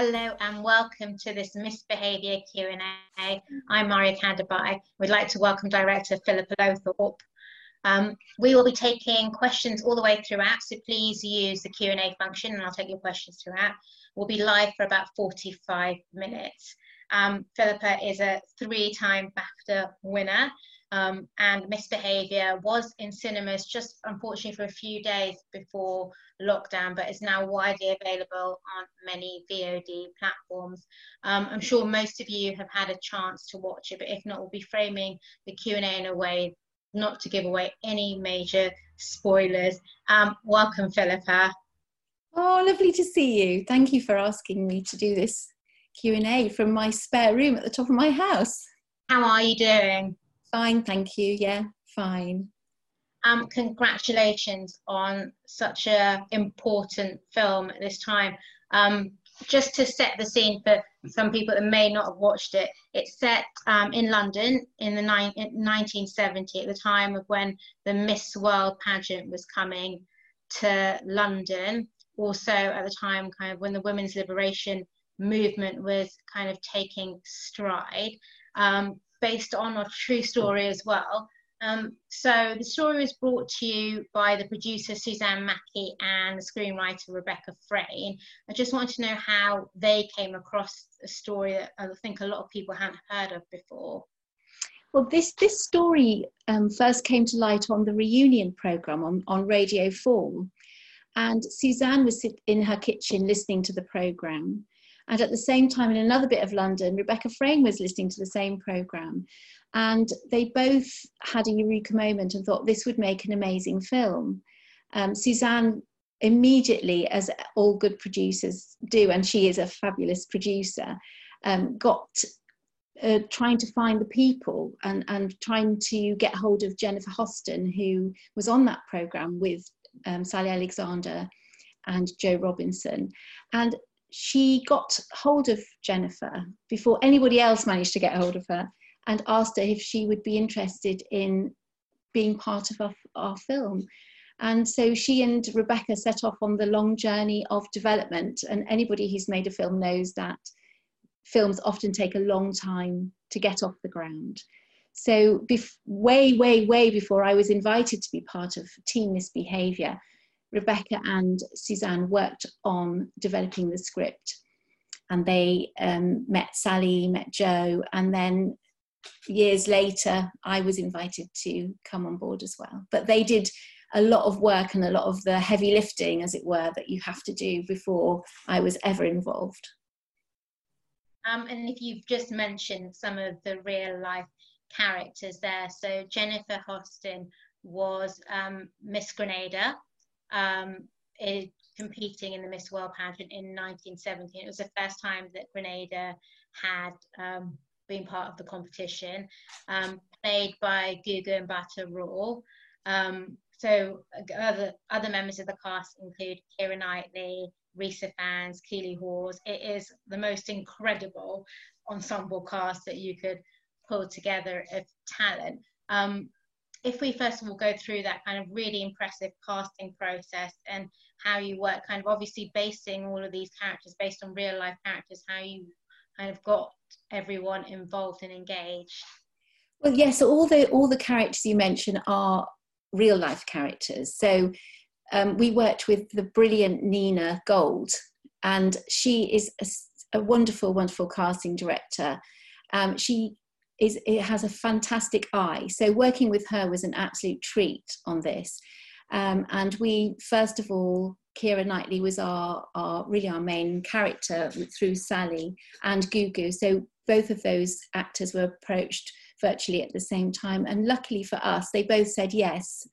Hello and welcome to this misbehaviour Q&A. I'm Maria Kandabai. We'd like to welcome Director Philippa Lowthorpe. Um, we will be taking questions all the way throughout, so please use the Q&A function and I'll take your questions throughout. We'll be live for about 45 minutes. Um, Philippa is a three-time BAFTA winner um, and Misbehaviour was in cinemas just unfortunately for a few days before lockdown, but is now widely available on many VOD platforms. Um, I'm sure most of you have had a chance to watch it, but if not, we'll be framing the Q&A in a way not to give away any major spoilers. Um, welcome, Philippa. Oh, lovely to see you. Thank you for asking me to do this Q&A from my spare room at the top of my house. How are you doing? Fine, thank you. Yeah, fine. Um, congratulations on such a important film at this time. Um, just to set the scene for some people that may not have watched it, it's set um, in London in the ni- 1970 at the time of when the Miss World pageant was coming to London. Also, at the time, kind of when the women's liberation movement was kind of taking stride. Um, based on a true story as well. Um, so the story was brought to you by the producer Suzanne Mackie and the screenwriter Rebecca Frayn. I just wanted to know how they came across a story that I think a lot of people hadn't heard of before. Well, this this story um, first came to light on the reunion program on, on Radio 4. And Suzanne was in her kitchen listening to the program. And at the same time, in another bit of London, Rebecca Frayn was listening to the same programme. And they both had a eureka moment and thought this would make an amazing film. Um, Suzanne immediately, as all good producers do, and she is a fabulous producer, um, got uh, trying to find the people and, and trying to get hold of Jennifer Hosten, who was on that programme with um, Sally Alexander and Jo Robinson. And she got hold of Jennifer before anybody else managed to get hold of her and asked her if she would be interested in being part of our, our film. And so she and Rebecca set off on the long journey of development. And anybody who's made a film knows that films often take a long time to get off the ground. So, way, way, way before I was invited to be part of Team Misbehaviour, Rebecca and Suzanne worked on developing the script. And they um, met Sally, met Joe, and then years later, I was invited to come on board as well. But they did a lot of work and a lot of the heavy lifting, as it were, that you have to do before I was ever involved. Um, and if you've just mentioned some of the real life characters there, so Jennifer Hosten was um, Miss Grenada, um, competing in the Miss World pageant in 1970. It was the first time that Grenada had um, been part of the competition, um, played by Gugu Mbatha-Raw. Um, so other, other members of the cast include Keira Knightley, Rhys Ifans, Keeley Hawes. It is the most incredible ensemble cast that you could pull together of talent. Um, if we first of all go through that kind of really impressive casting process and how you work, kind of obviously basing all of these characters based on real life characters, how you kind of got everyone involved and engaged. Well, yes, yeah, so all the all the characters you mentioned are real life characters. So um, we worked with the brilliant Nina Gold, and she is a, a wonderful, wonderful casting director. Um, she is it has a fantastic eye. So working with her was an absolute treat on this. Um, and we first of all, Keira Knightley was our, our really our main character through Sally and Gugu. So both of those actors were approached virtually at the same time. And luckily for us, they both said yes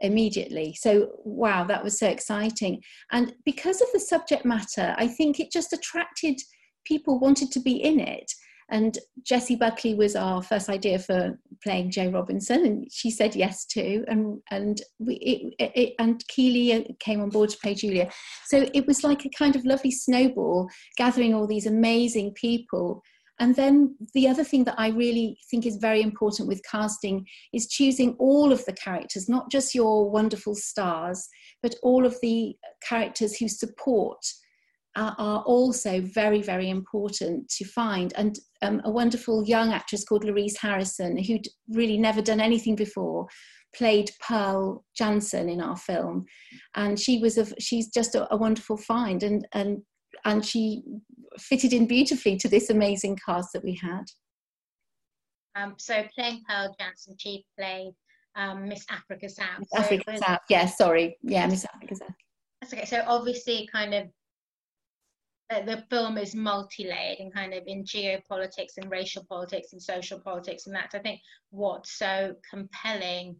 immediately. So, wow, that was so exciting. And because of the subject matter, I think it just attracted people wanted to be in it. And Jessie Buckley was our first idea for playing Jo Robinson, and she said yes too. And and we it, it, and Keeley uh, came on board to play Julia. So it was like a kind of lovely snowball, gathering all these amazing people. And then the other thing that I really think is very important with casting is choosing all of the characters, not just your wonderful stars, but all of the characters who support are, are also very, very important to find. And um, a wonderful young actress called Loreece Harrison, who'd really never done anything before, played Pearl Jansen in our film, and she was a she's just a, a wonderful find, and and and she fitted in beautifully to this amazing cast that we had. Um, so playing Pearl Jansen, she played um, Miss Africa South. Miss so Africa was, South, yeah, sorry, yeah, Miss Africa South. That's okay. So obviously, kind of the film is multi-layered and kind of in geopolitics and racial politics and social politics and that's i think what's so compelling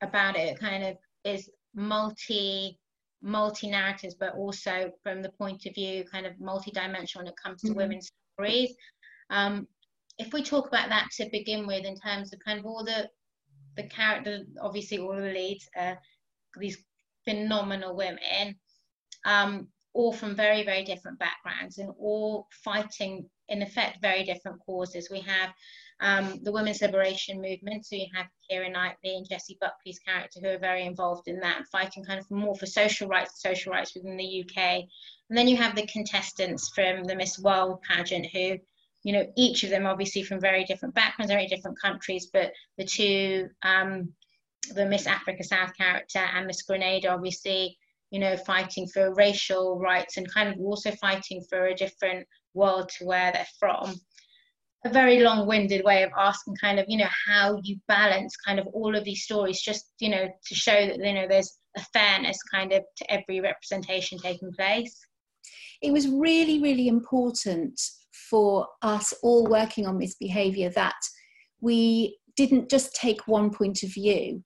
about it. Kind of is multi multi narratives but also from the point of view kind of multi-dimensional when it comes to mm-hmm. women's stories. Um, if we talk about that to begin with in terms of kind of all the the character obviously all the leads are these phenomenal women. Um, all from very, very different backgrounds and all fighting, in effect, very different causes. We have um, the women's liberation movement, so you have Keira Knightley and Jessie Buckley's character who are very involved in that, fighting kind of more for social rights, social rights within the UK. And then you have the contestants from the Miss World pageant who you know, each of them obviously from very different backgrounds, very different countries, but the two, um, the Miss Africa South character and Miss Grenada, obviously you know, fighting for racial rights and kind of also fighting for a different world to where they're from. A very long winded way of asking, kind of, you know, how you balance kind of all of these stories, just, you know, to show that, you know, there's a fairness kind of to every representation taking place. It was really, really important for us all working on misbehavior that we didn't just take one point of view.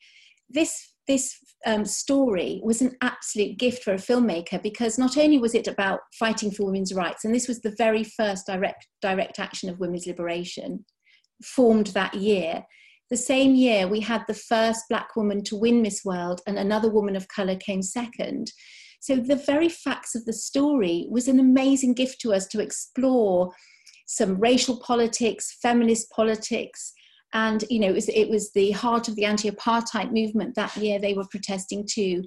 This this um, story was an absolute gift for a filmmaker because not only was it about fighting for women's rights, and this was the very first direct direct action of women's liberation, formed that year. The same year, we had the first black woman to win Miss World, and another woman of color came second. So the very facts of the story was an amazing gift to us to explore some racial politics, feminist politics, and you know it was, it was the heart of the anti-apartheid movement that year they were protesting too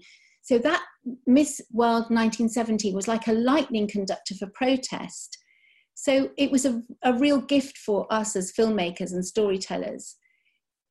so that miss world 1970 was like a lightning conductor for protest. So it was a, a real gift for us as filmmakers and storytellers.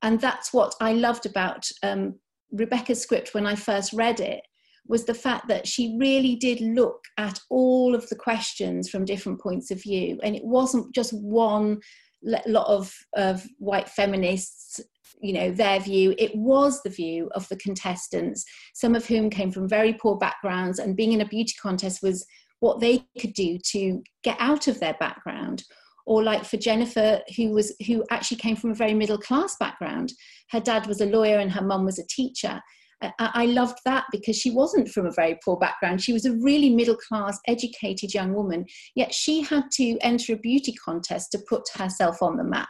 And that's what i loved about um, rebecca's script when i first read it was the fact that she really did look at all of the questions from different points of view. And it wasn't just one lot of, of white feminists you know their view it was the view of the contestants some of whom came from very poor backgrounds and being in a beauty contest was what they could do to get out of their background. Or like for jennifer who was who actually came from a very middle class background. Her dad was a lawyer and her mum was a teacher I loved that because she wasn't from a very poor background. She was a really middle class, educated young woman, yet she had to enter a beauty contest to put herself on the map.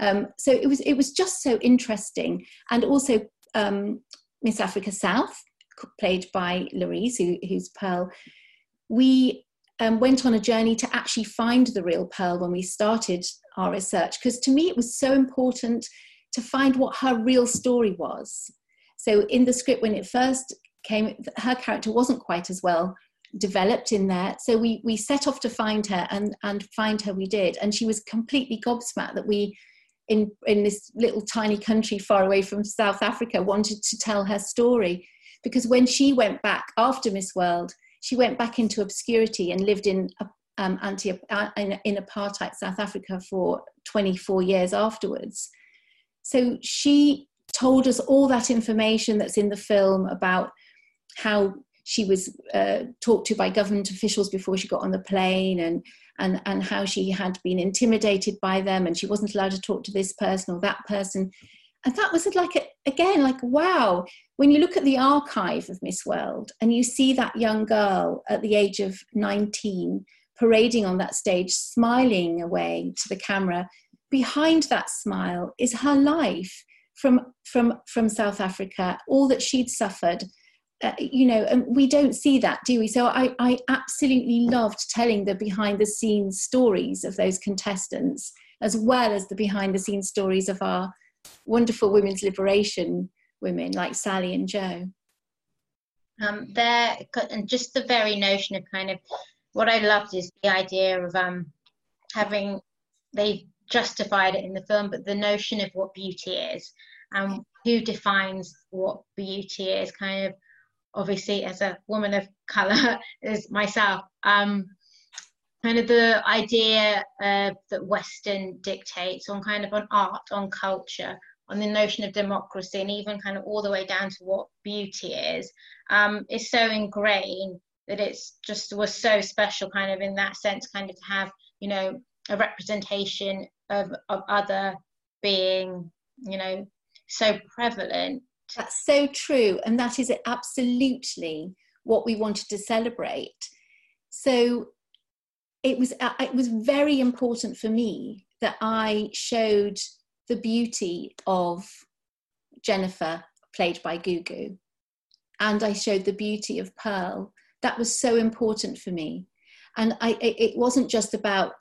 Um, so it was it was just so interesting, and also um, Miss Africa South, played by Loreece, who, who's Pearl. We um, went on a journey to actually find the real Pearl when we started our research, because to me it was so important to find what her real story was so in the script, when it first came, her character wasn't quite as well developed in there. So we we set off to find her, and and find her we did, and she was completely gobsmacked that we. In, in this little tiny country far away from South Africa, wanted to tell her story. Because when she went back after Miss World, she went back into obscurity and lived in um, anti uh, in, in apartheid South Africa for 24 years afterwards. So she told us all that information that's in the film about how she was uh, talked to by government officials before she got on the plane and, and, and how she had been intimidated by them and she wasn't allowed to talk to this person or that person. And that was like, a, again, like, wow, when you look at the archive of Miss World and you see that young girl at the age of 19 parading on that stage, smiling away to the camera, behind that smile is her life from from from South Africa, all that she'd suffered. Uh, you know, and we don't see that, do we? So I, I absolutely loved telling the behind the scenes stories of those contestants, as well as the behind the scenes stories of our wonderful women's liberation women like Sally and Joe. Um, there and just the very notion of kind of what I loved is the idea of um, having they justified it in the film, but the notion of what beauty is and who defines what beauty is, kind of obviously as a woman of color as myself. Um, kind of the idea uh, that Western dictates on kind of on art, on culture, on the notion of democracy, and even kind of all the way down to what beauty is, um, is so ingrained that it's just was so special, kind of in that sense, kind of to have you know a representation of of other being, you know, so prevalent. That's so true, and that is absolutely what we wanted to celebrate. So it was uh, it was very important for me that I showed the beauty of Jennifer, played by Gugu, and I showed the beauty of Pearl. That was so important for me, and I, it wasn't just about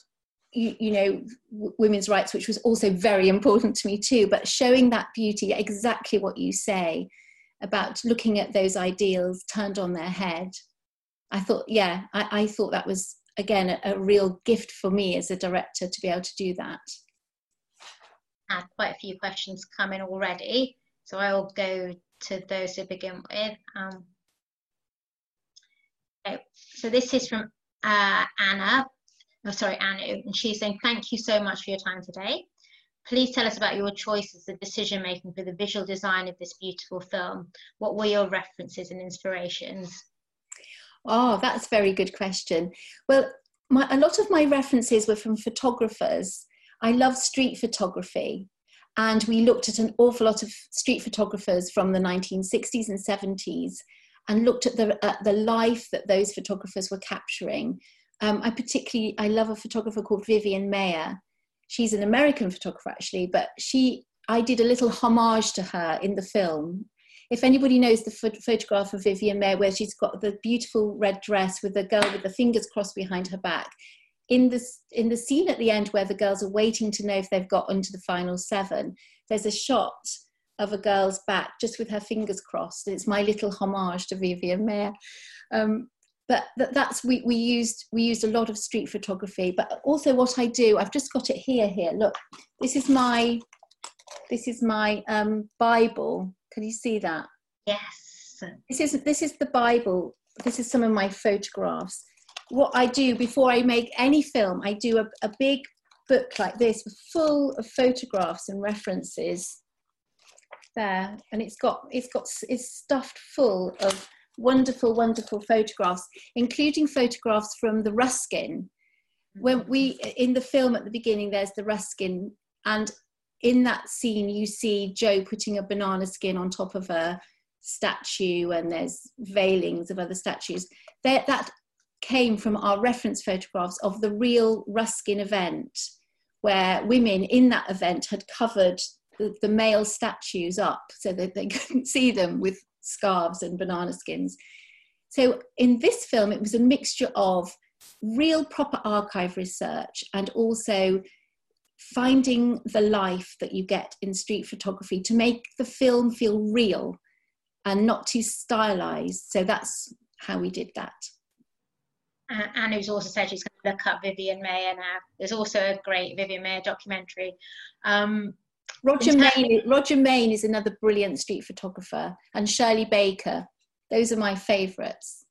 you, you know women's rights, which was also very important to me too, but showing that beauty, exactly what you say about looking at those ideals turned on their head. I thought, yeah, I, I thought that was again a, a real gift for me as a director to be able to do that. I had quite a few questions coming already, so I'll go to those to begin with. Um, so this is from uh, Anna, oh, sorry, Anu, and she's saying, thank you so much for your time today. Please tell us about your choices, the decision making for the visual design of this beautiful film. What were your references and inspirations? Oh, that's a very good question. Well, my, a lot of my references were from photographers. I love street photography. And we looked at an awful lot of street photographers from the 1960s and 70s and looked at the, at the life that those photographers were capturing. Um, I particularly, I love a photographer called Vivian Maier. She's an American photographer actually, but she, I did a little homage to her in the film if anybody knows the photograph of Vivian Maier, where she's got the beautiful red dress with the girl with the fingers crossed behind her back, in the, in the scene at the end where the girls are waiting to know if they've got into the final seven, there's a shot of a girl's back just with her fingers crossed. It's my little homage to Vivian Maier. Um, but that's we, we used we used a lot of street photography but also what i do i've just got it here here look this is my this is my um, bible can you see that? Yes. This is this is the Bible. This is some of my photographs. What I do before I make any film, I do a, a big book like this full of photographs and references there and it's got it's got it's stuffed full of wonderful wonderful photographs including photographs from the ruskin when we in the film at the beginning there's the ruskin and in that scene, you see Joe putting a banana skin on top of a statue, and there's veilings of other statues. That, that came from our reference photographs of the real Ruskin event, where women in that event had covered the, the male statues up so that they couldn't see them with scarves and banana skins. So in this film, it was a mixture of real proper archive research and also finding the life that you get in street photography to make the film feel real and not too stylized. So that's how we did that. Uh, Anne, who's also said she's going to look up Vivian Maier now. There's also a great Vivian Maier documentary. Um, Roger Mayne, Roger Mayne is another brilliant street photographer, and Shirley Baker. Those are my favourites.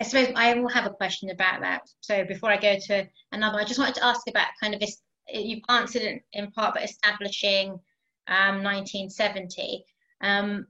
I suppose I will have a question about that. So before I go to another, I just wanted to ask about kind of this you've answered it in part but establishing um, 1970. Um,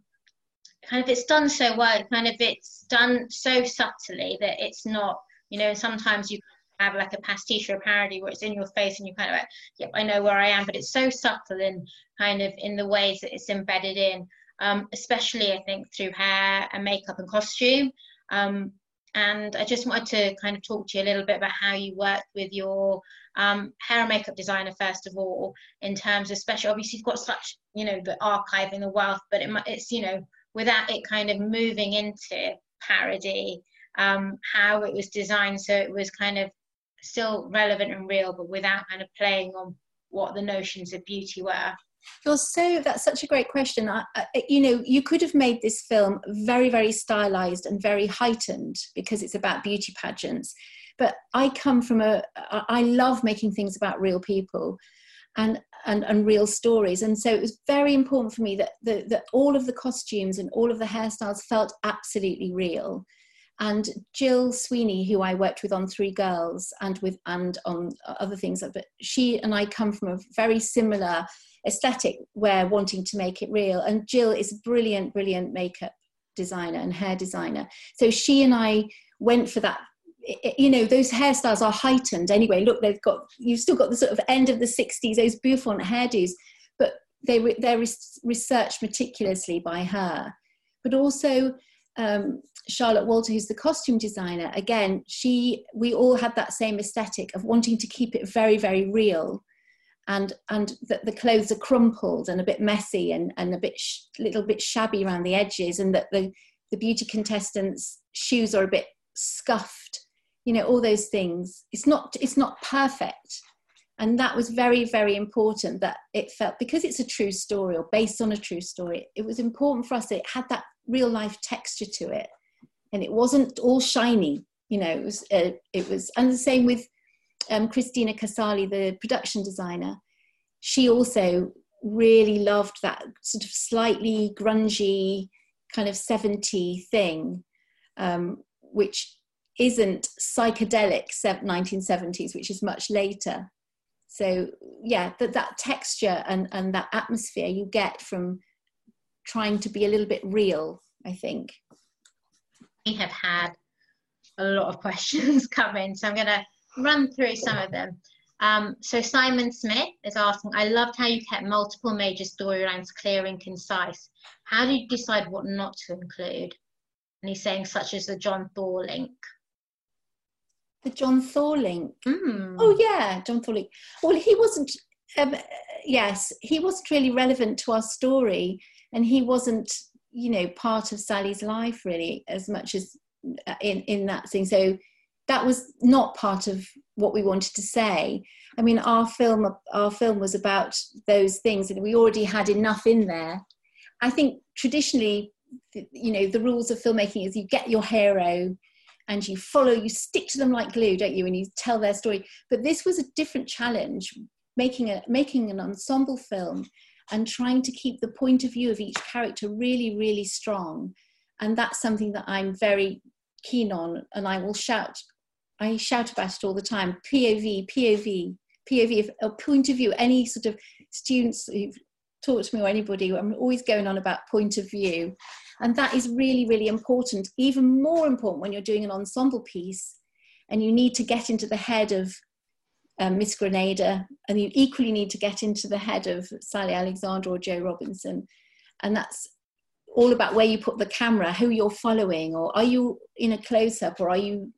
kind of it's done so well, kind of it's done so subtly that it's not, you know, sometimes you have like a pastiche or a parody where it's in your face and you kind of like, yep, I know where I am, but it's so subtle and kind of in the ways that it's embedded in, um, especially I think through hair and makeup and costume. Um, and I just wanted to kind of talk to you a little bit about how you work with your um, hair and makeup designer first of all, in terms of special. Obviously, you've got such you know the archive and the wealth, but it, it's you know without it kind of moving into parody, um, how it was designed so it was kind of still relevant and real, but without kind of playing on what the notions of beauty were. You're so that's such a great question. I, I, you know, you could have made this film very, very stylized and very heightened because it's about beauty pageants. but I come from a, I love making things about real people and, and, and real stories. And so it was very important for me that, the, that all of the costumes and all of the hairstyles felt absolutely real. And Jill Sweeney, who I worked with on Three Girls and with and on other things, uh, but she and I come from a very similar aesthetic where wanting to make it real. And Jill is a brilliant, brilliant makeup designer and hair designer. So she and I went for that you know those hairstyles are heightened anyway look they've got you've still got the sort of end of the 60s those bouffant hairdos but they were they're researched meticulously by her but also um, charlotte walter who's the costume designer again she we all had that same aesthetic of wanting to keep it very very real and and that the clothes are crumpled and a bit messy and and a bit sh- little bit shabby around the edges and that the the beauty contestants shoes are a bit scuffed you know all those things. It's not it's not perfect. And that was very very important that it felt because it's a true story or based on a true story it was important for us it had that real life texture to it and it wasn't all shiny you know it was uh, it was and the same with um, christina casali the production designer she also really loved that sort of slightly grungy kind of 70 thing um, which isn't psychedelic 1970s, which is much later. So yeah, that, that texture and, and that atmosphere you get from trying to be a little bit real, I think. We have had a lot of questions come in, so I'm going to run through some of them. Um, so Simon Smith is asking, I loved how you kept multiple major storylines clear and concise. How did you decide what not to include? And he's saying such as the John Thor link the John Thor link. Mm. Oh yeah, John Thor link. Well, he wasn't. Um, yes, he wasn't really relevant to our story, and he wasn't, you know, part of Sally's life really as much as uh, in in that thing. So that was not part of what we wanted to say. I mean, our film our film was about those things, and we already had enough in there. I think traditionally, you know, the rules of filmmaking is you get your hero and you follow, you stick to them like glue, don't you? And you tell their story. But this was a different challenge, making a making an ensemble film and trying to keep the point of view of each character really, really strong. And that's something that I'm very keen on, and I will shout. I shout about it all the time. POV, POV, POV, a point of view. Any sort of students who've talked to me or anybody, I'm always going on about point of view and that is really, really important, even more important when you're doing an ensemble piece and you need to get into the head of um, Miss Grenada, and you equally need to get into the head of Sally Alexander or Jo Robinson. And that's all about where you put the camera, who you're following, or are you in a close up, or are you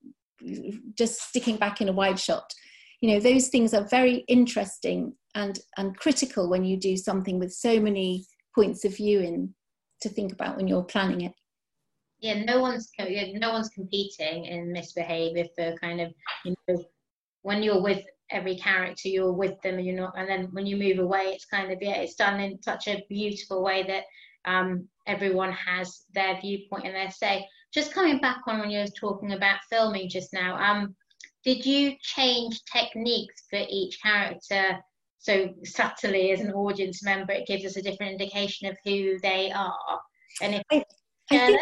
just sticking back in a wide shot? You know, those things are very interesting and, and critical when you do something with so many points of view in to think about when you're planning it yeah no one's no one's competing in misbehavior for kind of you know when you're with every character you're with them and you're not and then when you move away it's kind of yeah it's done in such a beautiful way that um, everyone has their viewpoint and their say. Just coming back on when you were talking about filming just now um did you change techniques for each character? So subtly as an audience member it gives us a different indication of who they are. And if I, I think,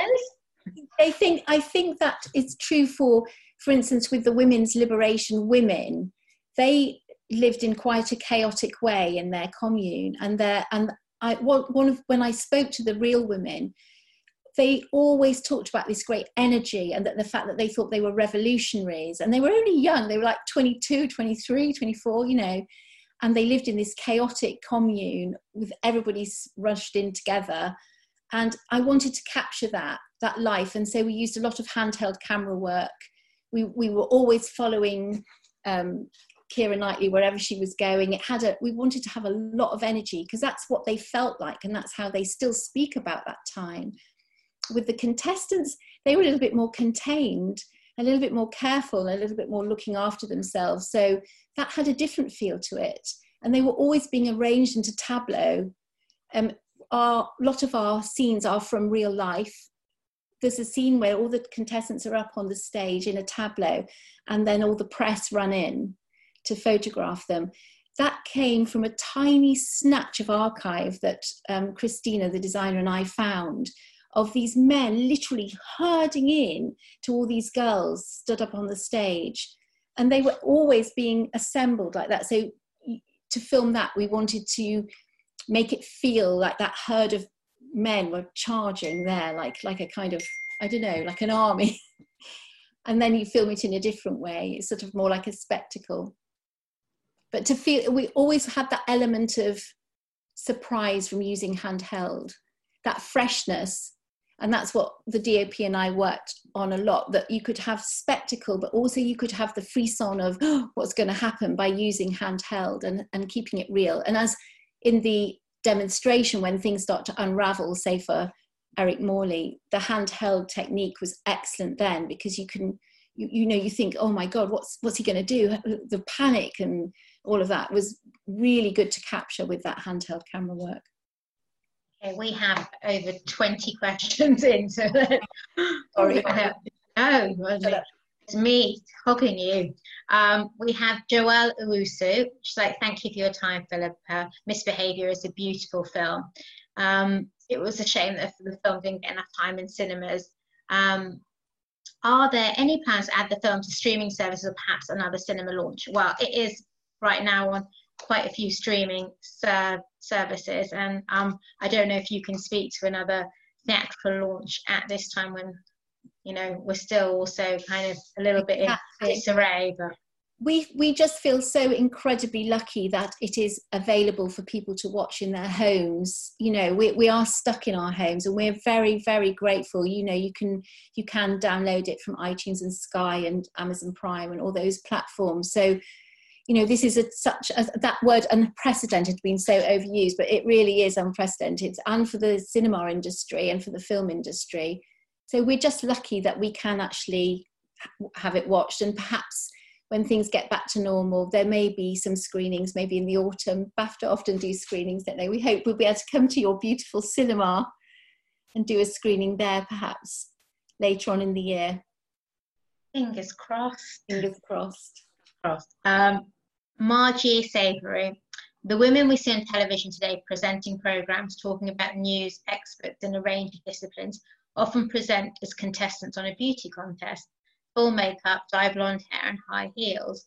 I think I think that is true for for instance with the women's liberation women they lived in quite a chaotic way in their commune and their and I one of when I spoke to the real women they always talked about this great energy and that the fact that they thought they were revolutionaries and they were only young they were like 22 23 24 you know and they lived in this chaotic commune with everybody rushed in together and i wanted to capture that that life and so we used a lot of handheld camera work. We, we were always following um, Keira Knightley wherever she was going. It had a we wanted to have a lot of energy because that's what they felt like, and that's how they still speak about that time. With the contestants, they were a little bit more contained, a little bit more careful, a little bit more looking after themselves. So that had a different feel to it. And they were always being arranged into tableau. Um, our, lot of our scenes are from real life. there's a scene where all the contestants are up on the stage in a tableau and then all the press run in to photograph them. That came from a tiny snatch of archive that um, christina the designer and i found of these men literally herding in to all these girls stood up on the stage. And they were always being assembled like that. So to film that we wanted to make it feel like that herd of men were charging there like like a kind of i don't know like an army. And then you film it in a different way. It's sort of more like a spectacle but to feel we always had that element of surprise from using handheld that freshness. And that's what the dop and i worked on a lot that you could have spectacle but also you could have the frisson of oh, what's going to happen by using handheld and, and keeping it real. And as in the demonstration when things start to unravel, say for Eric Morley, the handheld technique was excellent then because you can, you, you know, you think, oh my God, what's what's he going to do? The panic and all of that was really good to capture with that handheld camera work. Okay, we have over 20 questions in, so sorry. no, it's me hugging you. Um, we have Joelle Urusu. She's like, thank you for your time, Philip. Uh, Misbehavior is a beautiful film. Um, it was a shame that the film didn't get enough time in cinemas. Um, are there any plans to add the film to streaming services or perhaps another cinema launch? Well, it is right now on quite a few streaming ser- services, and um, I don't know if you can speak to another theatrical launch at this time when you know we're still also kind of a little bit in disarray but we we just feel so incredibly lucky that it is available for people to watch in their homes. You know we, we are stuck in our homes and we're very very grateful. You know you can you can download it from itunes and sky and amazon prime and all those platforms. So you know this is a, such a, that word unprecedented has been so overused but it really is unprecedented and for the cinema industry and for the film industry. So we're just lucky that we can actually have it watched and perhaps when things get back to normal there may be some screenings maybe in the autumn. Bafta often do screenings don't they? We hope we'll be able to come to your beautiful cinema and do a screening there perhaps later on in the year. Fingers crossed. Fingers crossed. Crossed. Um, margie savory the women we see on television today presenting programs talking about news experts in a range of disciplines often present as contestants on a beauty contest, full makeup, dye blonde hair, and high heels.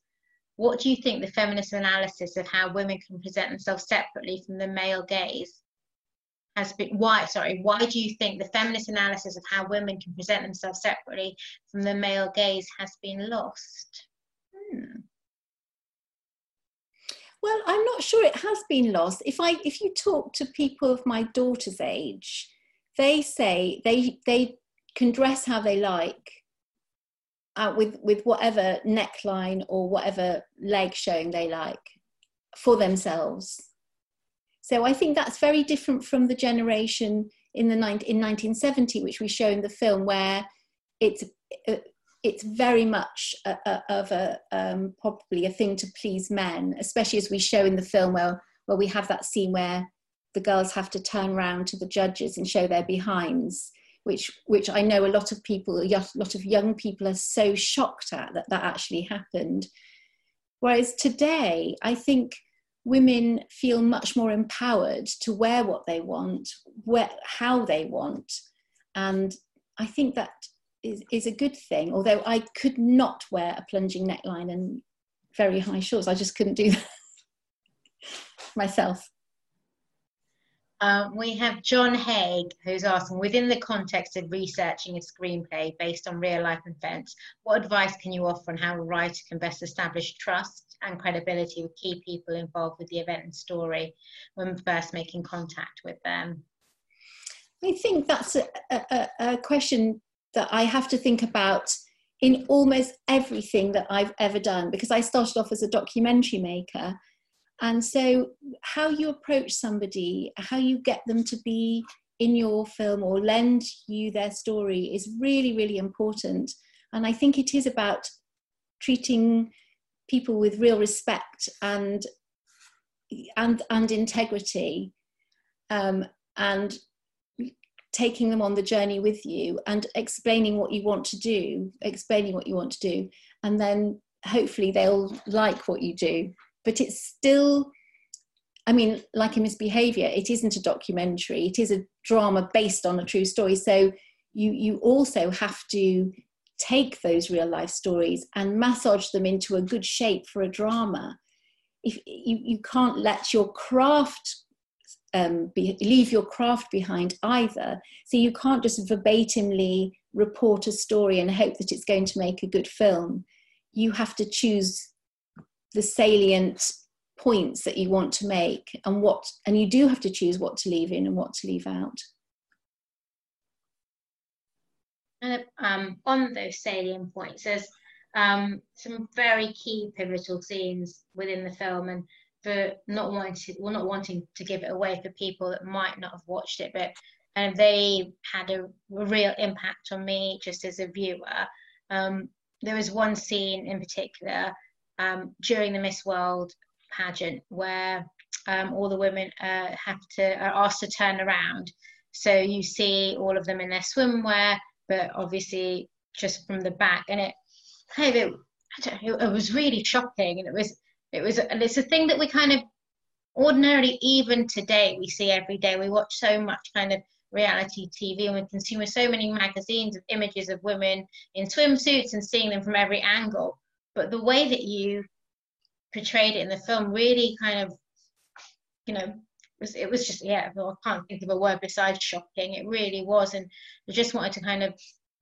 What do you think the feminist analysis of how women can present themselves separately from the male gaze has been? Why, sorry, why do you think the feminist analysis of how women can present themselves separately from the male gaze has been lost? Hmm. Well, I'm not sure it has been lost. If I, if you talk to people of my daughter's age, they say they they can dress how they like uh, with with whatever neckline or whatever leg showing they like for themselves. So i think that's very different from the generation in the in 1970 which we show in the film where it's uh, it's very much a, a, of a um, probably a thing to please men especially as we show in the film where where we have that scene where the girls have to turn around to the judges and show their behinds which which I know a lot of people, a lot of young people are so shocked at that that actually happened. Whereas today, I think women feel much more empowered to wear what they want, where, how they want, and I think that is, is a good thing. Although I could not wear a plunging neckline and very high shorts, I just couldn't do that myself. Um, we have John Haig who's asking, within the context of researching a screenplay based on real life events, what advice can you offer on how a writer can best establish trust and credibility with key people involved with the event and story when first making contact with them? I think that's a, a, a question that I have to think about in almost everything that I've ever done because I started off as a documentary maker and so, how you approach somebody, how you get them to be in your film or lend you their story is really, really important. And I think it is about treating people with real respect and and and integrity, um, and taking them on the journey with you and explaining what you want to do, explaining what you want to do, and then hopefully they'll like what you do. But it's still, I mean, like a misbehavior, it isn't a documentary, it is a drama based on a true story. So you you also have to take those real life stories and massage them into a good shape for a drama. If you, you can't let your craft um, be, leave your craft behind either. So you can't just verbatimly report a story and hope that it's going to make a good film. You have to choose the salient points that you want to make and what and you do have to choose what to leave in and what to leave out and um, on those salient points there's um, some very key pivotal scenes within the film and for not wanting to, well, not wanting to give it away for people that might not have watched it, but and um, they had a, real impact on me just as a viewer. Um, there was one scene in particular um, during the Miss World pageant where um, all the women uh, have to are asked to turn around. So you see all of them in their swimwear, but obviously just from the back, and it it, it was really shocking, and it was it was, and it's a thing that we kind of ordinarily, even today, we see every day. We watch so much kind of reality TV and we consume so many magazines of images of women in swimsuits and seeing them from every angle. But the way that you portrayed it in the film really kind of, you know, was, it was just, yeah, well, I can't think of a word besides shocking. It really was. And I just wanted to kind of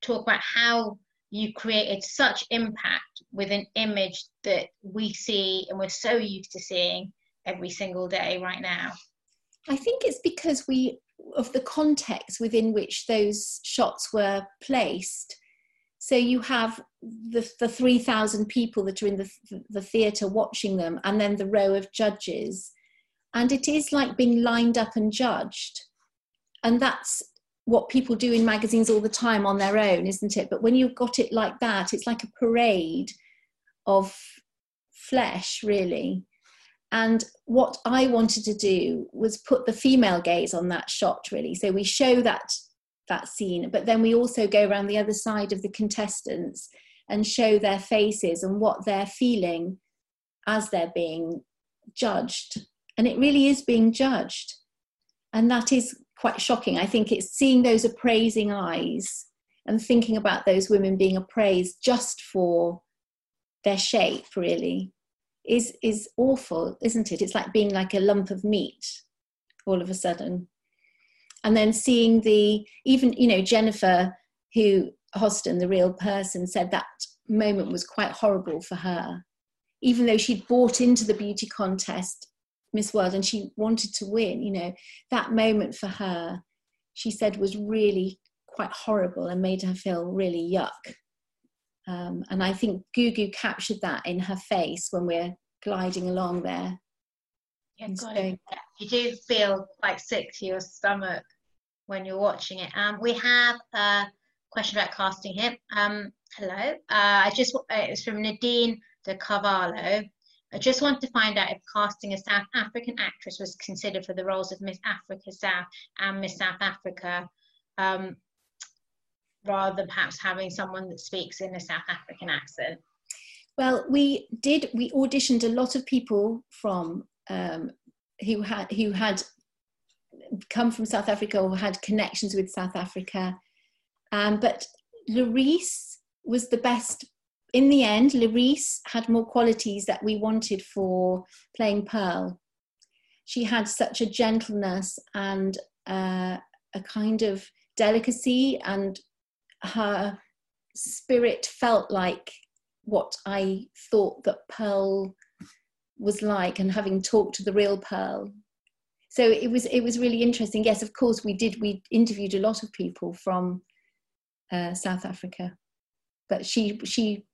talk about how you created such impact with an image that we see and we're so used to seeing every single day right now? I think it's because we of the context within which those shots were placed. So you have the, the 3,000 people that are in the, the theatre watching them, and then the row of judges. And it is like being lined up and judged. And that's what people do in magazines all the time on their own, isn't it? But when you've got it like that, it's like a parade of flesh, really. And what I wanted to do was put the female gaze on that shot, really. So we show that that scene, but then we also go around the other side of the contestants and show their faces and what they're feeling as they're being judged. And it really is being judged. And that is quite shocking. I think it's seeing those appraising eyes and thinking about those women being appraised just for their shape, really, is is awful, isn't it? It's like being like a lump of meat all of a sudden. And then seeing the even, you know, Jennifer, who Hosten, the real person, said that moment was quite horrible for her. Even though she'd bought into the beauty contest Miss World and she wanted to win, you know, that moment for her, she said was really quite horrible and made her feel really yuck. Um, and I think Gugu captured that in her face when we're gliding along there. Yeah, so, you do feel quite sick to your stomach when you're watching it. Um, we have a question about casting here. Um, hello, uh, I just uh, it's from Nadine de Carvalho. I just want to find out if casting a South African actress was considered for the roles of Miss Africa South and Miss South Africa, um, rather than perhaps having someone that speaks in a South African accent. Well, we did. We auditioned a lot of people from um, who had who had come from South Africa or had connections with South Africa, um, but Loreece was the best in the end, Loreece had more qualities that we wanted for playing Pearl. She had such a gentleness and uh, a kind of delicacy, and her spirit felt like what I thought that Pearl was like, and having talked to the real Pearl. So it was it was really interesting. Yes, of course we did. We interviewed a lot of people from uh, South Africa, but she she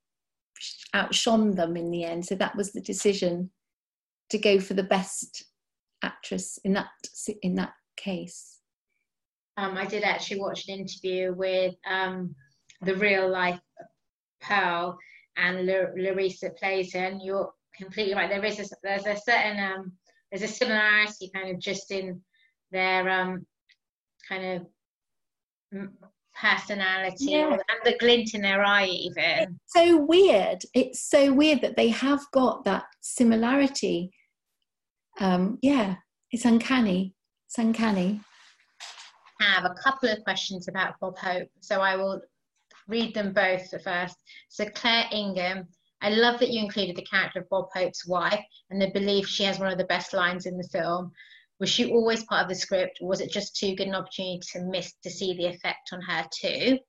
outshone them in the end. So that was the decision to go for the best actress in that in that case. Um, I did actually watch an interview with um, the real life Pearl and Larissa plays her, and you're completely right. There is a, there's a certain um, there's a similarity kind of just in their um, kind of personality yeah. and the glint in their eye even. It's so weird. It's so weird that they have got that similarity. Um yeah it's uncanny. It's uncanny. I have a couple of questions about bob hope so i will read them both first. So claire ingham I love that you included the character of Bob Hope's wife and the belief she has one of the best lines in the film. Was she always part of the script, or was it just too good an opportunity to miss to see the effect on her too?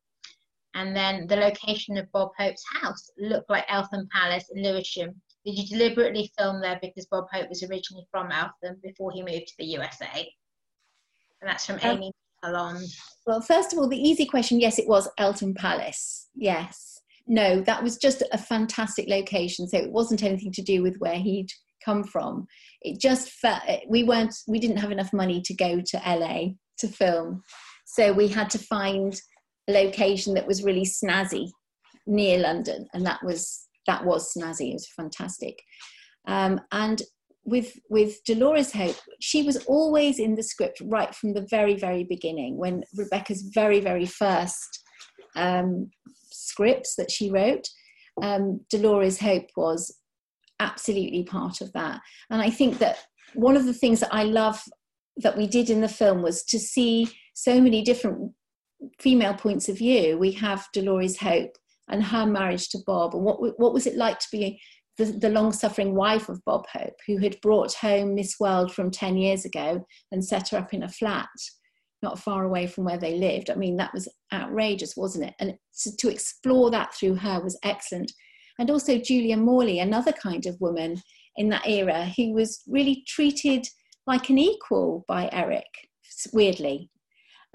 And then the location of Bob Hope's house looked like Eltham Palace in Lewisham. Did you deliberately film there because Bob Hope was originally from Eltham before he moved to the USA? And that's from um, Amy Alon. Well, first of all, the easy question yes, it was Eltham Palace. Yes. No, that was just a fantastic location. So it wasn't anything to do with where he'd come from. It just felt we weren't we didn't have enough money to go to LA to film, so we had to find a location that was really snazzy near London, and that was that was snazzy. It was fantastic, um, and with with Dolores Hope, she was always in the script right from the very very beginning. When Rebecca's very very first um, scripts that she wrote, um, Dolores Hope was absolutely part of that. And I think that one of the things that I love that we did in the film was to see so many different female points of view. We have Dolores Hope and her marriage to Bob, and what what was it like to be the, the long suffering wife of Bob Hope, who had brought home Miss World from 10 years ago and set her up in a flat not far away from where they lived. I mean, that was outrageous, wasn't it? And to, explore that through her was excellent and also Julia Morley, another kind of woman in that era who was really treated like an equal by Eric, weirdly.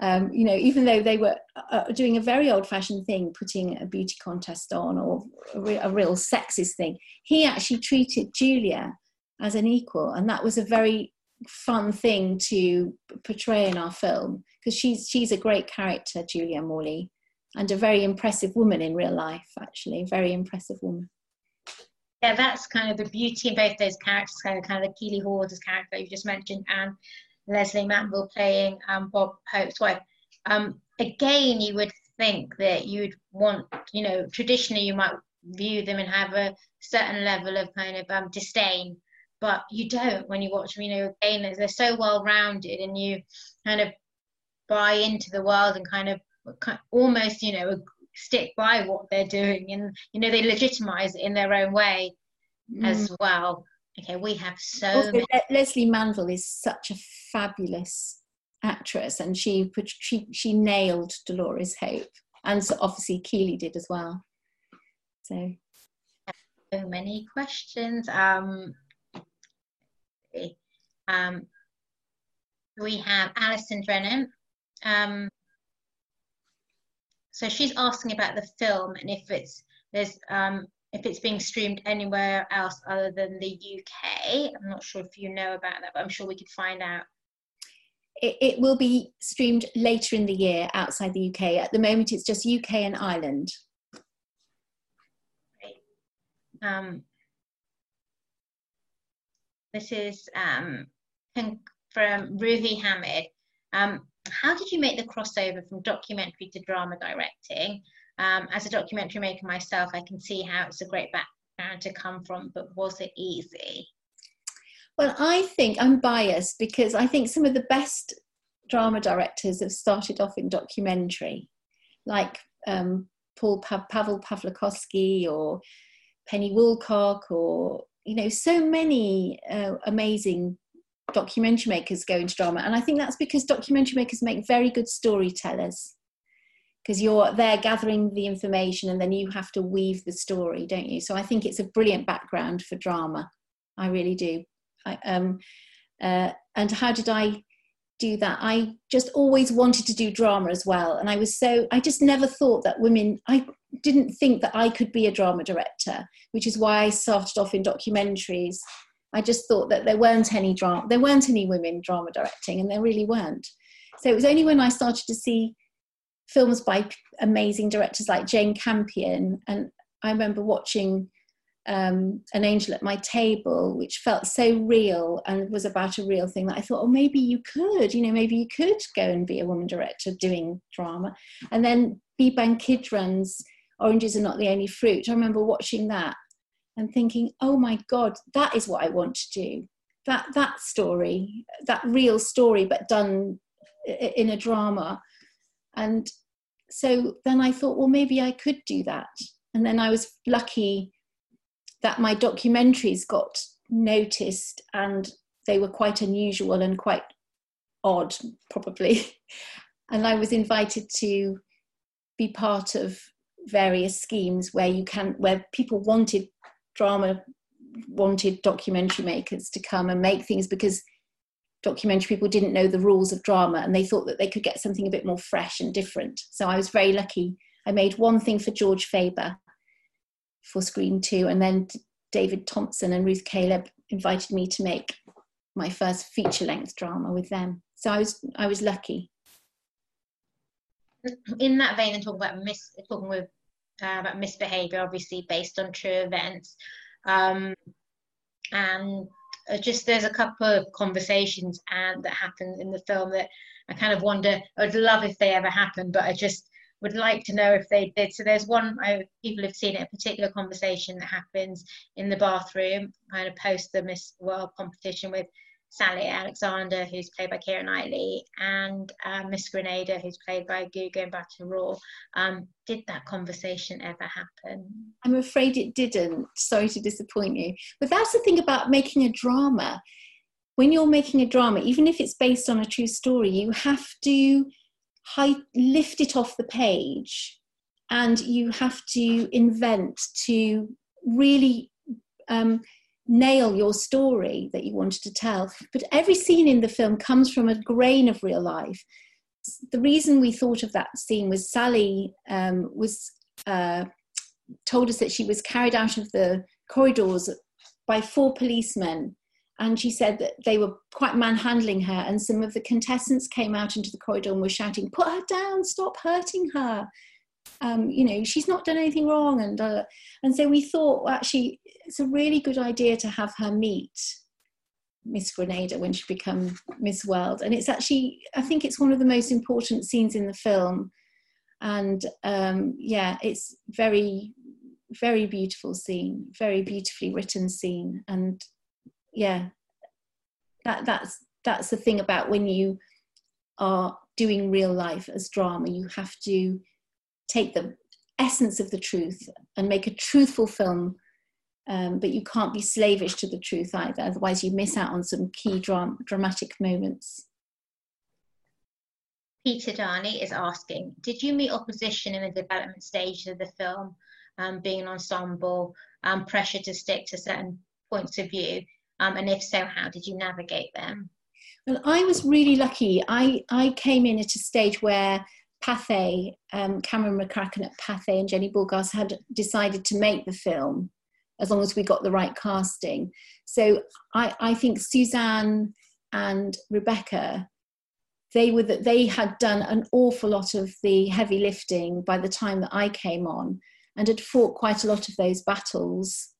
Um, you know, even though they were uh, doing a very old fashioned thing, putting a beauty contest on or a, re- a real sexist thing, he actually treated Julia as an equal. And that was a very fun thing to portray in our film because she's she's a great character, Julia Morley and a very impressive woman in real life, actually, very impressive woman. Yeah, that's kind of the beauty in both those characters, kind of, kind of the Keeley Hawes' character you just mentioned, and Lesley Manville playing um, Bob Hope's wife. Um, again, you would think that you'd want, you know, traditionally you might view them and have a certain level of kind of um, disdain, but you don't when you watch them. You know, again, they're so well rounded, and you kind of buy into the world and kind of almost you know stick by what they're doing and you know they legitimize it in their own way mm. as well okay we have so also, many- lesley manville is such a fabulous actress and she she she nailed dolores hope and so obviously keeley did as well so so many questions um um we have alison drennan um so she's asking about the film and if it's there's um, if it's being streamed anywhere else other than the UK. I'm not sure if you know about that, but I'm sure we could find out. It, it will be streamed later in the year outside the UK. At the moment, it's just UK and Ireland. Um, this is um, from Ruhi Hamid. Um, how did you make the crossover from documentary to drama directing? Um, as a documentary maker myself, I can see how it's a great background to come from, but was it easy? Well, I think I'm biased because I think some of the best drama directors have started off in documentary, like um, Paul pa- Pavel Pawlikowski or Penny Woolcock, or you know, so many uh, amazing documentary makers go into drama. And i think that's because documentary makers make very good storytellers because you're there gathering the information and then you have to weave the story don't you? So i think it's a brilliant background for drama. I really do. I, um, uh, and how did i do that. I just always wanted to do drama as well. And i was so i just never thought that women i didn't think that i could be a drama director which is why i started off in documentaries. I just thought that there weren't any drama, there weren't any women drama directing, and there really weren't. So it was only when I started to see films by amazing directors like Jane Campion, and I remember watching um, An Angel at My Table, which felt so real and was about a real thing that I thought, oh, maybe you could, you know, maybe you could go and be a woman director doing drama. And then Beeban Kidron's Oranges Are Not the Only Fruit. I remember watching that and thinking, oh my God, that is what I want to do. That, that story, that real story, but done in a drama. And so then I thought, well, maybe I could do that. And then I was lucky that my documentaries got noticed and they were quite unusual and quite odd, probably. and I was invited to be part of various schemes where you can where people wanted drama wanted documentary makers to come and make things because documentary people didn't know the rules of drama and they thought that they could get something a bit more fresh and different. So I was very lucky. I made one thing for George Faber for Screen 2, and then David Thompson and Ruth Caleb invited me to make my first feature length drama with them. So I was I was lucky. In that vein, and talking about mis talking with uh, about misbehavior, obviously based on true events, um, and uh, just there's a couple of conversations and that happen in the film that I kind of wonder. I'd love if they ever happened, but I just would like to know if they did. So there's one I, people have seen it, a particular conversation that happens in the bathroom, kind of post the Miss World competition with Sally Alexander, who's played by Keira Knightley, and uh, Miss Grenada, who's played by Gugu Mbatha-Raw. Um, did that conversation ever happen? I'm afraid it didn't. Sorry to disappoint you. But that's the thing about making a drama. When you're making a drama, even if it's based on a true story, you have to high, lift it off the page and you have to invent to really um, nail your story that you wanted to tell. But every scene in the film comes from a grain of real life. The reason we thought of that scene was Sally um, was uh, told us that she was carried out of the corridors by four policemen. And she said that they were quite manhandling her, and some of the contestants came out into the corridor and were shouting, Put her down, stop hurting her um, you know, she's not done anything wrong. And, uh, and so we thought, well, actually, it's a really good idea to have her meet Miss Grenada when she become Miss World. And it's actually, I think it's one of the most important scenes in the film. And um, yeah, it's very, very beautiful scene, very beautifully written scene. And yeah, that, that's, that's the thing about when you are doing real life as drama, you have to take the essence of the truth and make a truthful film um, but you can't be slavish to the truth either. Otherwise you miss out on some key dram- dramatic moments. Peter darney is asking did you meet opposition in the development stage of the film um, being an ensemble um, pressure to stick to certain points of view um, and if so how did you navigate them? Well i was really lucky. I i came in at a stage where Pathé, um, Cameron McCracken at Pathé and Jenny Borgars had decided to make the film as long as we got the right casting. So I, I think Suzanne and Rebecca, they were that they had done an awful lot of the heavy lifting by the time that I came on and had fought quite a lot of those battles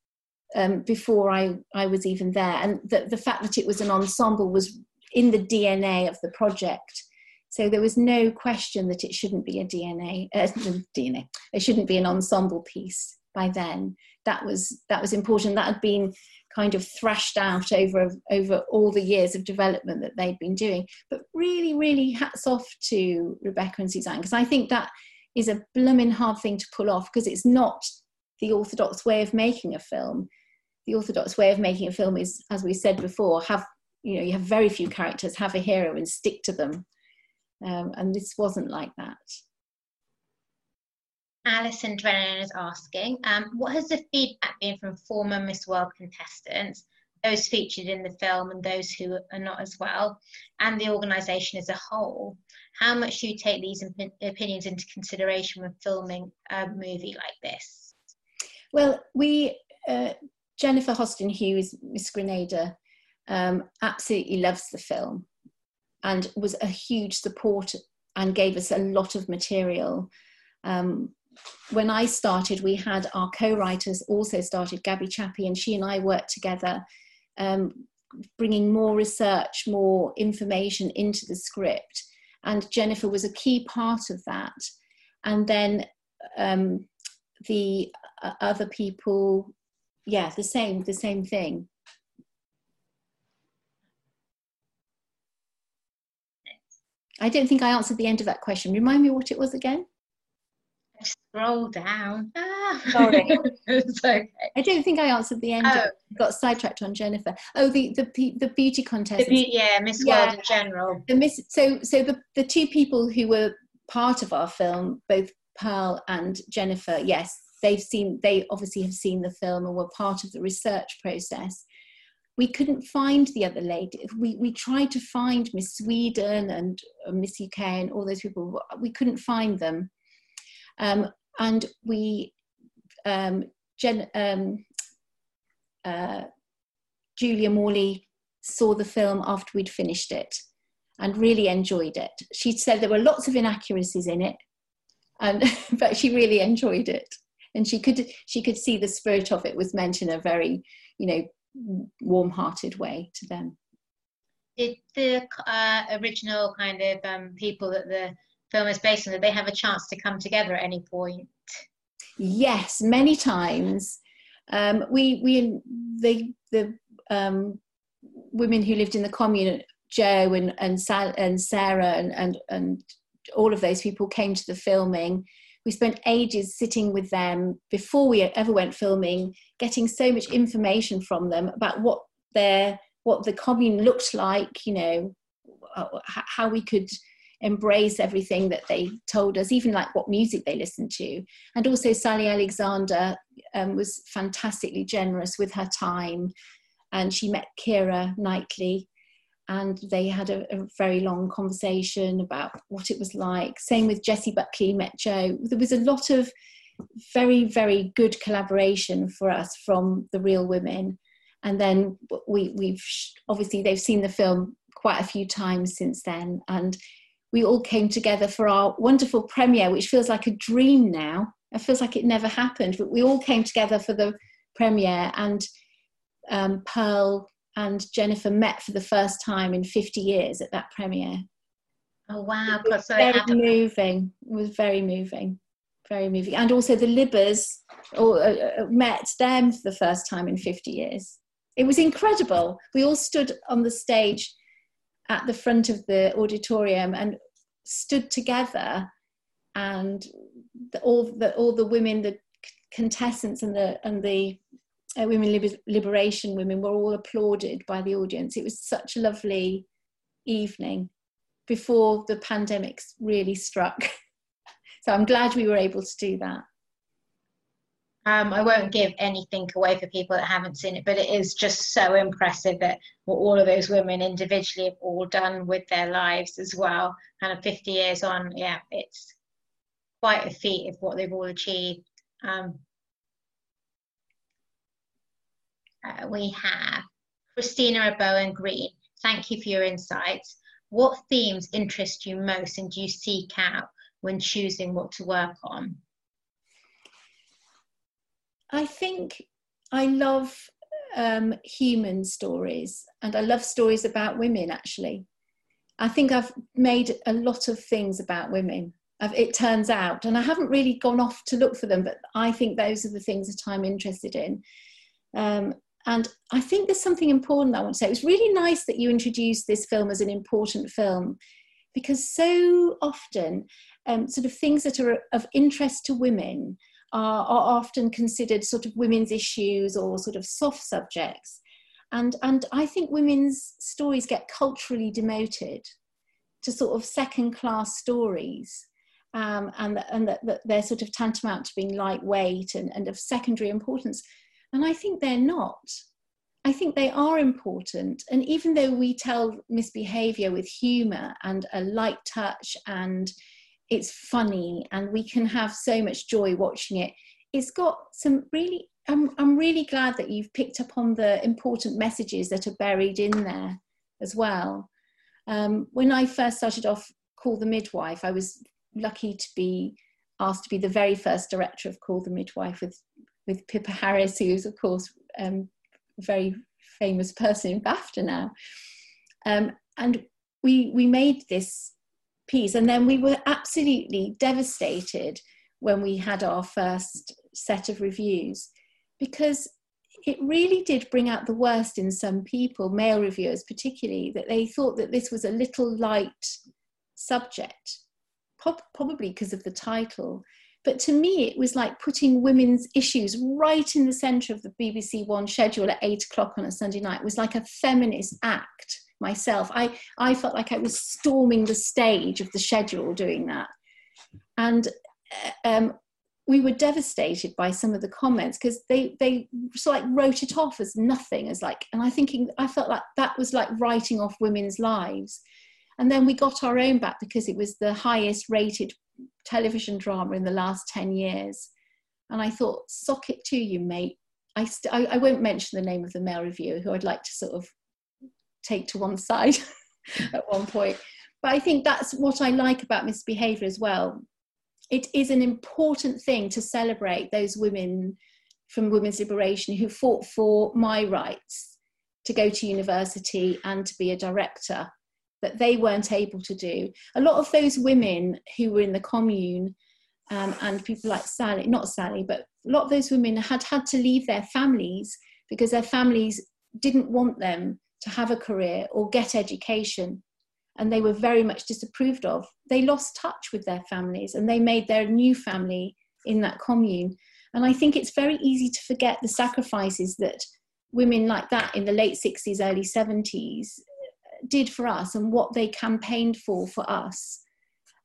um, before I, I was even there. And the, the fact that it was an ensemble was in the DNA of the project so there was no question that it shouldn't be a DNA, uh, DNA. It shouldn't be an ensemble piece by then. That was that was important. That had been kind of thrashed out over over all the years of development that they'd been doing. But really, really, hats off to Rebecca and Suzanne because I think that is a blooming hard thing to pull off because it's not the orthodox way of making a film. The orthodox way of making a film is, as we said before, have you know you have very few characters, have a hero, and stick to them um, and this wasn't like that. Alison Drennan is asking, um, what has the feedback been from former Miss World contestants, those featured in the film and those who are not as well, and the organisation as a whole? How much do you take these op- opinions into consideration when filming a movie like this? Well, we, uh, Jennifer Hosten Hughes, Miss Grenada, um, absolutely loves the film and was a huge support and gave us a lot of material. Um, when I started, we had our co-writers also started, Gabby Chappe, and she and I worked together, um, bringing more research, more information into the script. And Jennifer was a key part of that. And then um, the uh, other people, yeah, the same, the same thing. I don't think I answered the end of that question. Remind me what it was again. Scroll down. Ah. Sorry. it's okay. I don't think I answered the end. Oh. Got sidetracked on Jennifer. Oh, the the the beauty contest. The be- yeah, Miss yeah. World in general. The miss. So so the the two people who were part of our film, both Pearl and Jennifer. Yes, they've seen. They obviously have seen the film and were part of the research process we couldn't find the other lady. We, we tried to find Miss Sweden and uh, Miss UK and all those people. We couldn't find them. Um, and we, um, Jen, um, uh, Julia Morley saw the film after we'd finished it and really enjoyed it. She said there were lots of inaccuracies in it, and but she really enjoyed it. And she could she could see the spirit of it was meant in a very, you know, warm-hearted way to them. Did the uh, original kind of um, people that the film is based on, did they have a chance to come together at any point? Yes, many times. Um, we we the the um, women who lived in the commune, Jo and and, Sal, and Sarah and, and and all of those people came to the filming we spent ages sitting with them before we ever went filming, getting so much information from them about what their what the commune looked like, you know, uh, how we could embrace everything that they told us, even like what music they listened to. And also, Sally Alexander um, was fantastically generous with her time, and she met Keira Knightley, and they had a, a, very long conversation about what it was like. Same with Jessie Buckley met Jo. There was a lot of very, very good collaboration for us from the real women. And then we, we've obviously they've seen the film quite a few times since then, and we all came together for our wonderful premiere, which feels like a dream now. It feels like it never happened, but we all came together for the premiere, and um, Pearl and Jennifer met for the first time in 50 years at that premiere. Oh wow! It was very moving. It was very moving, very moving. And also the Libbers or, uh, uh, met them for the first time in 50 years. It was incredible. We all stood on the stage at the front of the auditorium and stood together, and the, all the all the women, the contestants, and the and the uh, women liber- liberation women were all applauded by the audience. It was such a lovely evening before the pandemic really struck. so I'm glad we were able to do that. Um, I won't give anything away for people that haven't seen it, but it is just so impressive that what all of those women individually have all done with their lives as well. Kind of 50 years on, yeah, it's quite a feat of what they've all achieved. Um, uh, we have Christina Bowen Green. Thank you for your insights. What themes interest you most and do you seek out when choosing what to work on? I think I love um, human stories and I love stories about women actually. I think I've made a lot of things about women. I've, it turns out, and I haven't really gone off to look for them, but I think those are the things that I'm interested in. Um, and I think there's something important I want to say. It was really nice that you introduced this film as an important film because so often, um, sort of things that are of interest to women are, are often considered sort of women's issues or sort of soft subjects. And, and I think women's stories get culturally demoted to sort of second class stories. Um, and, and that, they're sort of tantamount to being lightweight and, and of secondary importance. And I think they're not. I think they are important. And even though we tell misbehavior with humor and a light touch and it's funny and we can have so much joy watching it, it's got some really, I'm, I'm really glad that you've picked up on the important messages that are buried in there as well. Um, when I first started off Call the Midwife, I was lucky to be asked to be the very first director of Call the Midwife with, with Pippa Harris, who is, of course, um, a very famous person in BAFTA now. Um, and we, we made this piece, and then we were absolutely devastated when we had our first set of reviews because it really did bring out the worst in some people, male reviewers particularly, that they thought that this was a little light subject, probably because of the title. But to me, it was like putting women's issues right in the centre of the BBC One schedule at eight o'clock on a Sunday night. It was like a feminist act myself. I, I felt like I was storming the stage of the schedule doing that. And uh, um, we were devastated by some of the comments because they they sort of like wrote it off as nothing as like and i thinking i felt like that was like writing off women's lives and then we got our own back because it was the highest rated television drama in the last 10 years. And i thought sock it to you mate. I, st- I, I won't mention the name of the male reviewer who i'd like to sort of take to one side at one point. But i think that's what i like about misbehavior as well. It is an important thing to celebrate those women from women's liberation who fought for my rights to go to university and to be a director that they weren't able to do. A lot of those women who were in the commune um, and people like Sally, not Sally, but a lot of those women had had to leave their families because their families didn't want them to have a career or get education and they were very much disapproved of. They lost touch with their families and they made their new family in that commune. And I think it's very easy to forget the sacrifices that women like that in the late 60s, early 70s did for us and what they campaigned for for us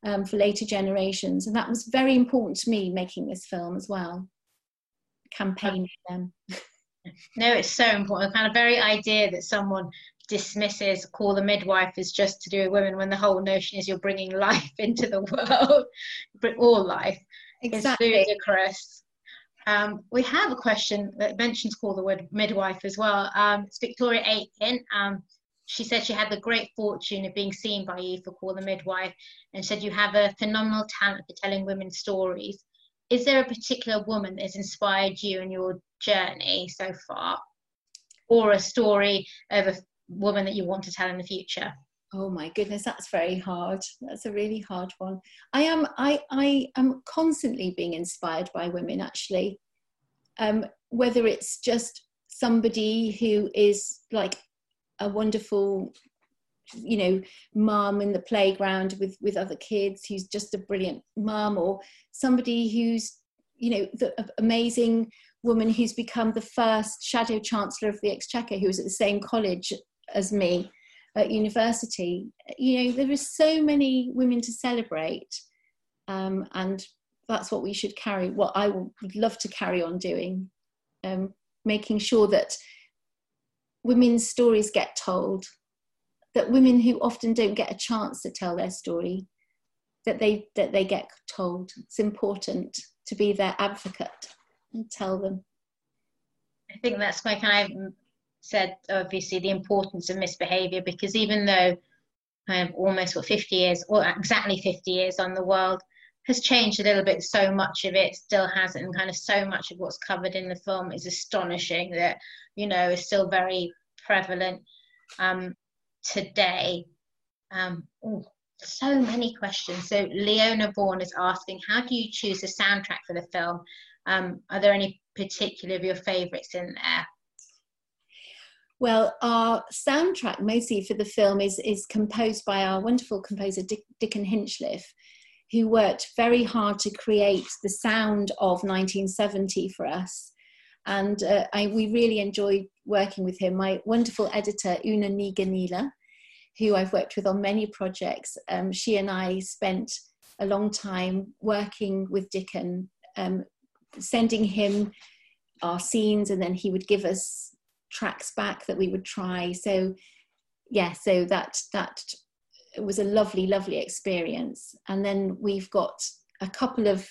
um, for later generations. And that was very important to me making this film as well, campaigning them. No, it's so important. The kind of very idea that someone dismisses call the midwife as just to do with women when the whole notion is you're bringing life into the world, bring all life. Exactly. It's ludicrous. Um, we have a question that mentions call the word midwife as well. Um, it's Victoria Aiken. Um, she said she had the great fortune of being seen by for Call the Midwife and said you have a phenomenal talent for telling women's stories. Is there a particular woman that has inspired you in your journey so far? Or a story of a woman that you want to tell in the future? Oh my goodness, that's very hard. That's a really hard one. I am I I am constantly being inspired by women actually. Um, whether it's just somebody who is like a wonderful you know mom in the playground with with other kids who's just a brilliant mom or somebody who's you know the amazing woman who's become the first shadow chancellor of the exchequer who was at the same college as me at university. You know, there are so many women to celebrate, um, and that's what we should carry. What I would love to carry on doing, um, making sure that women's stories get told, that women who often don't get a chance to tell their story, that they that they get told. It's important to be their advocate and tell them. I think that's why kind of said obviously the importance of misbehavior because even though of almost what 50 years or exactly 50 years on the world has changed a little bit so much of it still hasn't and kind of so much of what's covered in the film is astonishing that you know is still very prevalent um, today. Um, ooh, so many questions. So leona bourne is asking how do you choose the soundtrack for the film? Um, are there any particular of your favorites in there? Well, our soundtrack mostly for the film is, is composed by our wonderful composer Dick, Dickon Hinchliffe, who worked very hard to create the sound of 1970 for us. And uh, I, we really enjoyed working with him. My wonderful editor, Una Ní Dhonghaíle, who I've worked with on many projects, um, she and I spent a long time working with Dickon, um, sending him our scenes, and then he would give us tracks back that we would try. So yeah, so that that was a lovely, lovely experience. And then we've got a couple of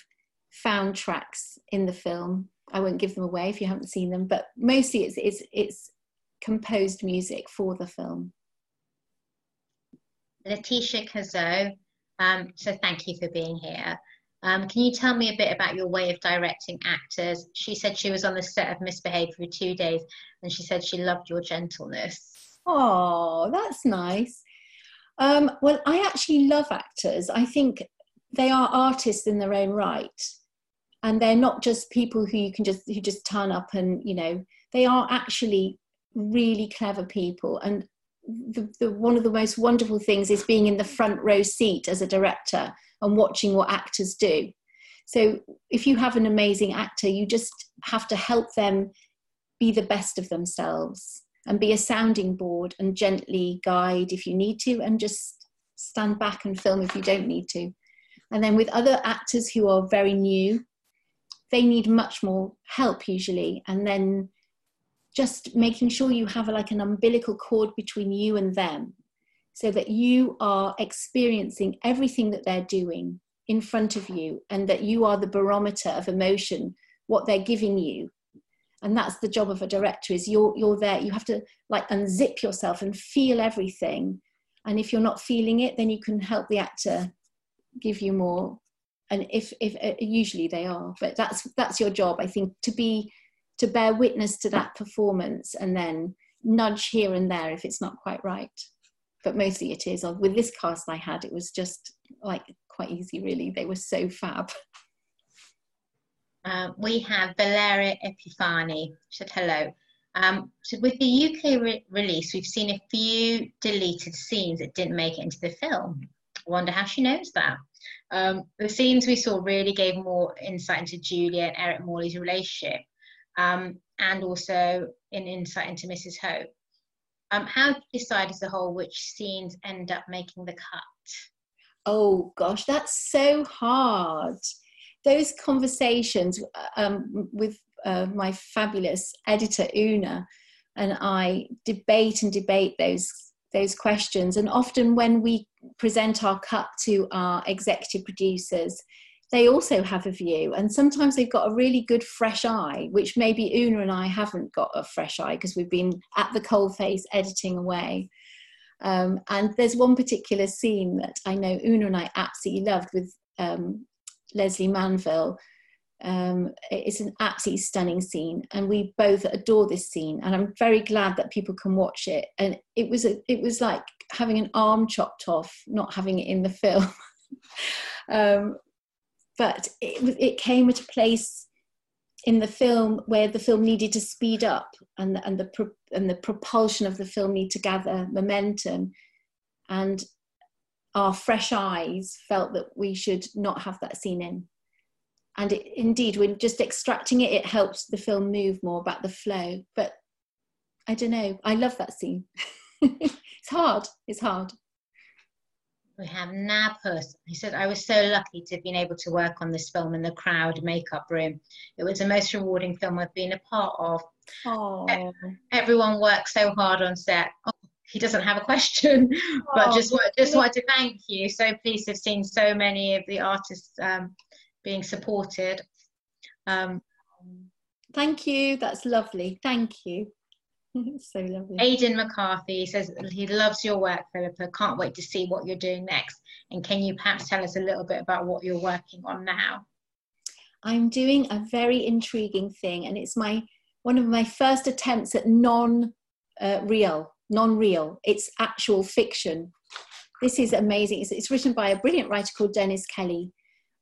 found tracks in the film. I won't give them away if you haven't seen them, but mostly it's it's, it's composed music for the film. Letitia Cazo, um, so thank you for being here. Um, can you tell me a bit about your way of directing actors? She said she was on the set of Misbehaved for two days and she said she loved your gentleness. Oh, that's nice. Um, well, I actually love actors. I think they are artists in their own right. And they're not just people who you can just who just turn up and, you know, they are actually really clever people. And the, the one of the most wonderful things is being in the front row seat as a director and watching what actors do. So if you have an amazing actor, you just have to help them be the best of themselves and be a sounding board and gently guide if you need to and just stand back and film if you don't need to. And then with other actors who are very new, they need much more help usually. And then just making sure you have like an umbilical cord between you and them so that you are experiencing everything that they're doing in front of you and that you are the barometer of emotion what they're giving you and that's the job of a director is you're you're there you have to like unzip yourself and feel everything and if you're not feeling it then you can help the actor give you more and if if uh, usually they are but that's that's your job i think to be to bear witness to that performance and then nudge here and there if it's not quite right but mostly it is. With this cast I had, it was just like quite easy, really. They were so fab. Uh, we have Valeria Epifani. Said hello. Um, so with the UK re- release, we've seen a few deleted scenes that didn't make it into the film. I wonder how she knows that. Um, the scenes we saw really gave more insight into Julia and Eric Morley's relationship, um, and also an insight into Mrs. Hope. Um, how do you decide as a whole which scenes end up making the cut? Oh gosh, that's so hard. Those conversations um, with uh, my fabulous editor Una and I debate and debate those those questions. And often when we present our cut to our executive producers, they also have a view and sometimes they've got a really good fresh eye which maybe una and i haven't got a fresh eye because we've been at the coalface editing away um, and there's one particular scene that i know una and i absolutely loved with um, lesley manville. Um, it's an absolutely stunning scene and we both adore this scene and i'm very glad that people can watch it. And it was a, it was like having an arm chopped off not having it in the film. Um, but it, it came at a place in the film where the film needed to speed up and, and the and the propulsion of the film need to gather momentum. And our fresh eyes felt that we should not have that scene in and it, indeed when just extracting it it helps the film move more about the flow but i don't know i love that scene it's hard it's hard we have Nabhus. He said, I was so lucky to have been able to work on this film in the crowd makeup room. It was the most rewarding film I've been a part of. Oh. Everyone works so hard on set. Oh, he doesn't have a question, but just just wanted to thank you. So pleased to have seen so many of the artists um, being supported. Um, thank you. That's lovely. Thank you. so lovely. Aidan McCarthy says he loves your work, Philippa. Can't wait to see what you're doing next. And can you perhaps tell us a little bit about what you're working on now? I'm doing a very intriguing thing, and it's my one of my first attempts at non uh, real, non real. It's actual fiction. This is amazing. It's, it's written by a brilliant writer called Dennis Kelly,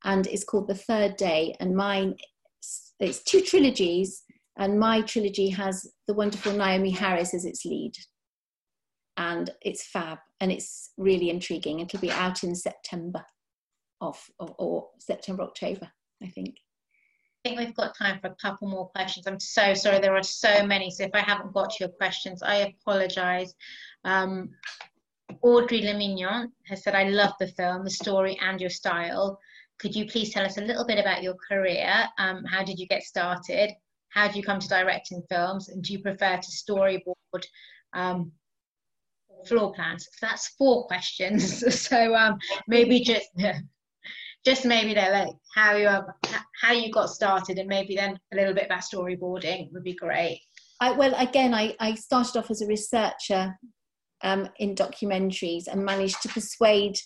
and it's called The Third Day. And mine, it's two trilogies and my trilogy has the wonderful Naomie Harris as its lead. And it's fab and it's really intriguing. It'll be out in September of, or, or September, October, I think. Think we've got time for a couple more questions. I'm so sorry, there are so many. So if I haven't got to your questions, I apologize. Um, Audrey Lemignon has said, I love the film, the story, and your style. Could you please tell us a little bit about your career? Um, how did you get started? how do you come to directing films and do you prefer to storyboard um, floor plans so that's four questions so um, maybe just just maybe they like how you have, how you got started and maybe then a little bit about storyboarding would be great I, well again I, I started off as a researcher um, in documentaries and managed to persuade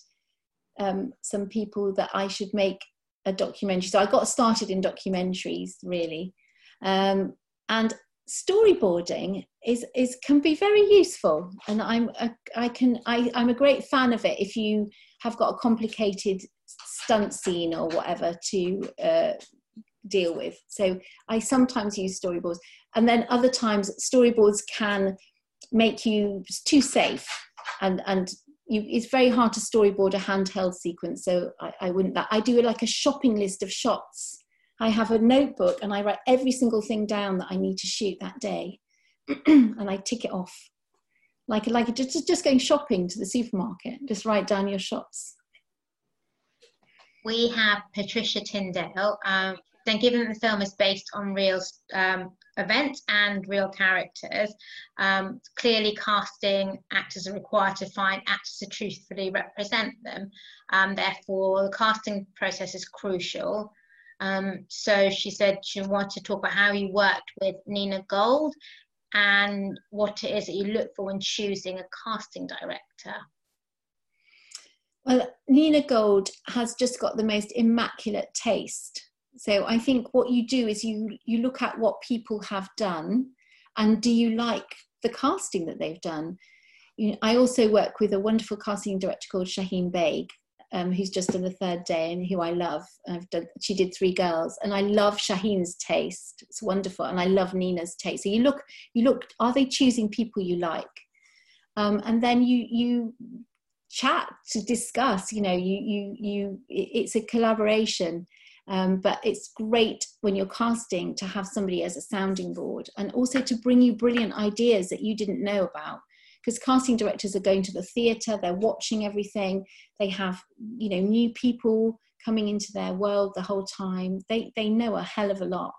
um, some people that I should make a documentary. So I got started in documentaries really, um, and storyboarding is is can be very useful. And I'm a, I can I, I'm a great fan of it if you have got a complicated stunt scene or whatever to uh, deal with. So I sometimes use storyboards, and then other times storyboards can make you too safe and and you, it's very hard to storyboard a handheld sequence. So I, I wouldn't that i do like a shopping list of shots. I have a notebook and i write every single thing down that i need to shoot that day. And i tick it off. Like like just, just going shopping to the supermarket. Just write down your shots we have patricia tyndale um, then given that the film is based on real um, events and real characters, um, clearly casting actors are required to find actors to truthfully represent them. Um, therefore, the casting process is crucial. Um, so she said she wanted to talk about how you worked with Nina Gold and what it is that you look for when choosing a casting director. Well, Nina Gold has just got the most immaculate taste so I think what you do is you you look at what people have done, and do you like the casting that they've done? You know, I also work with a wonderful casting director called Shaheen Baig, um, who's just on the third day and who I love. I've done, she did Three Girls, and I love Shaheen's taste. It's wonderful, and I love Nina's taste. So you look, you look, are they choosing people you like? Um, and then you you chat to discuss. You know, you you you. It's a collaboration. Um, but it's great when you're casting to have somebody as a sounding board and also to bring you brilliant ideas that you didn't know about. Because casting directors are going to the theatre, they're watching everything, they have you know new people coming into their world the whole time. They they know a hell of a lot.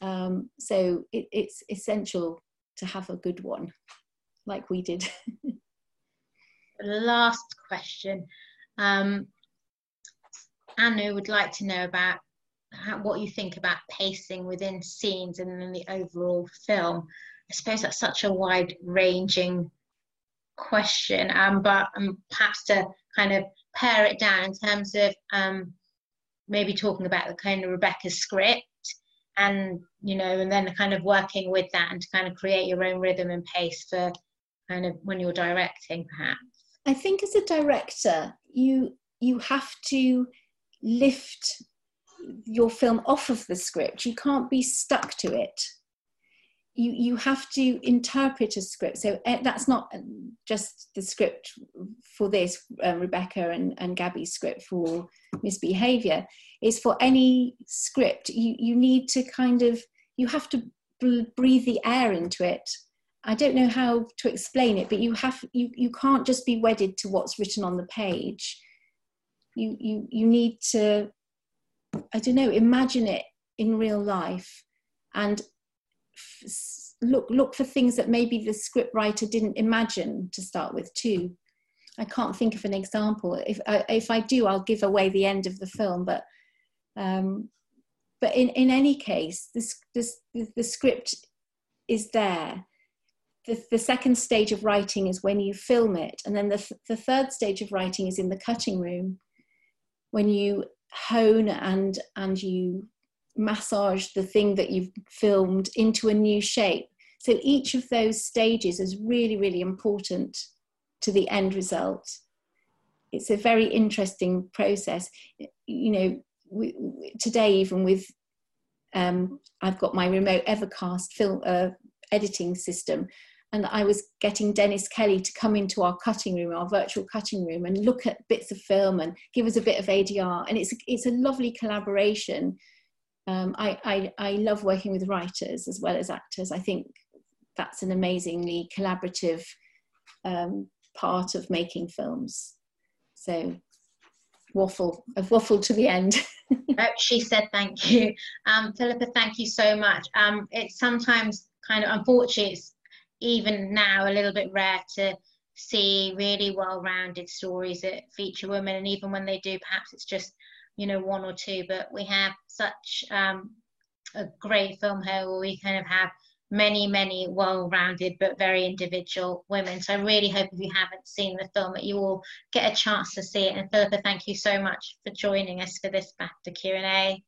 Um, so it, it's essential to have a good one, like we did. Last question. Um, Anu would like to know about how, what you think about pacing within scenes and in the overall film. I suppose that's such a wide ranging question, um, but um, perhaps to kind of pare it down in terms of um, maybe talking about the kind of Rebecca script and you know and then kind of working with that and to kind of create your own rhythm and pace for kind of when you're directing perhaps i think as a director you you have to lift your film off of the script. You can't be stuck to it. You, you have to interpret a script. So eh, that's not just the script for this, uh, Rebecca and, and Gabby's script for misbehavior. It's for any script. You, you need to kind of, you have to breathe the air into it. I don't know how to explain it, but you have, you, you can't just be wedded to what's written on the page. You you you need to i don't know imagine it in real life and f- look look for things that maybe the script writer didn't imagine to start with too. I can't think of an example. If I, if i do i'll give away the end of the film but um but in in any case this this the script is there the, the second stage of writing is when you film it and then the, the third stage of writing is in the cutting room when you hone and and you massage the thing that you've filmed into a new shape. So each of those stages is really really important to the end result. It's a very interesting process. You know we, today even with um, i've got my remote evercast film uh, editing system and I was getting Dennis Kelly to come into our cutting room, our virtual cutting room, and look at bits of film and give us a bit of ADR. And it's it's a lovely collaboration. Um, I, I I love working with writers as well as actors. I think that's an amazingly collaborative um, part of making films. So waffle, I've waffled to the end. oh, she said thank you. Um, Philippa, thank you so much. Um, it's sometimes kind of unfortunate even now a little bit rare to see really well-rounded stories that feature women and even when they do perhaps it's just you know one or two but we have such um, a great film here where we kind of have many, many well-rounded but very individual women. So I really hope if you haven't seen the film that you will get a chance to see it. And Philippa, thank you so much for joining us for this BAFTA Q&A.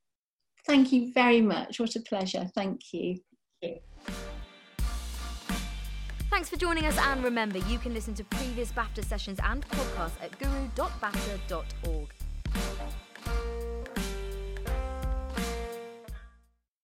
Thank you very much. What a pleasure. Thank you. Thank you. Thanks for joining us, and remember, you can listen to previous BAFTA sessions and podcasts at guru.bafta.org.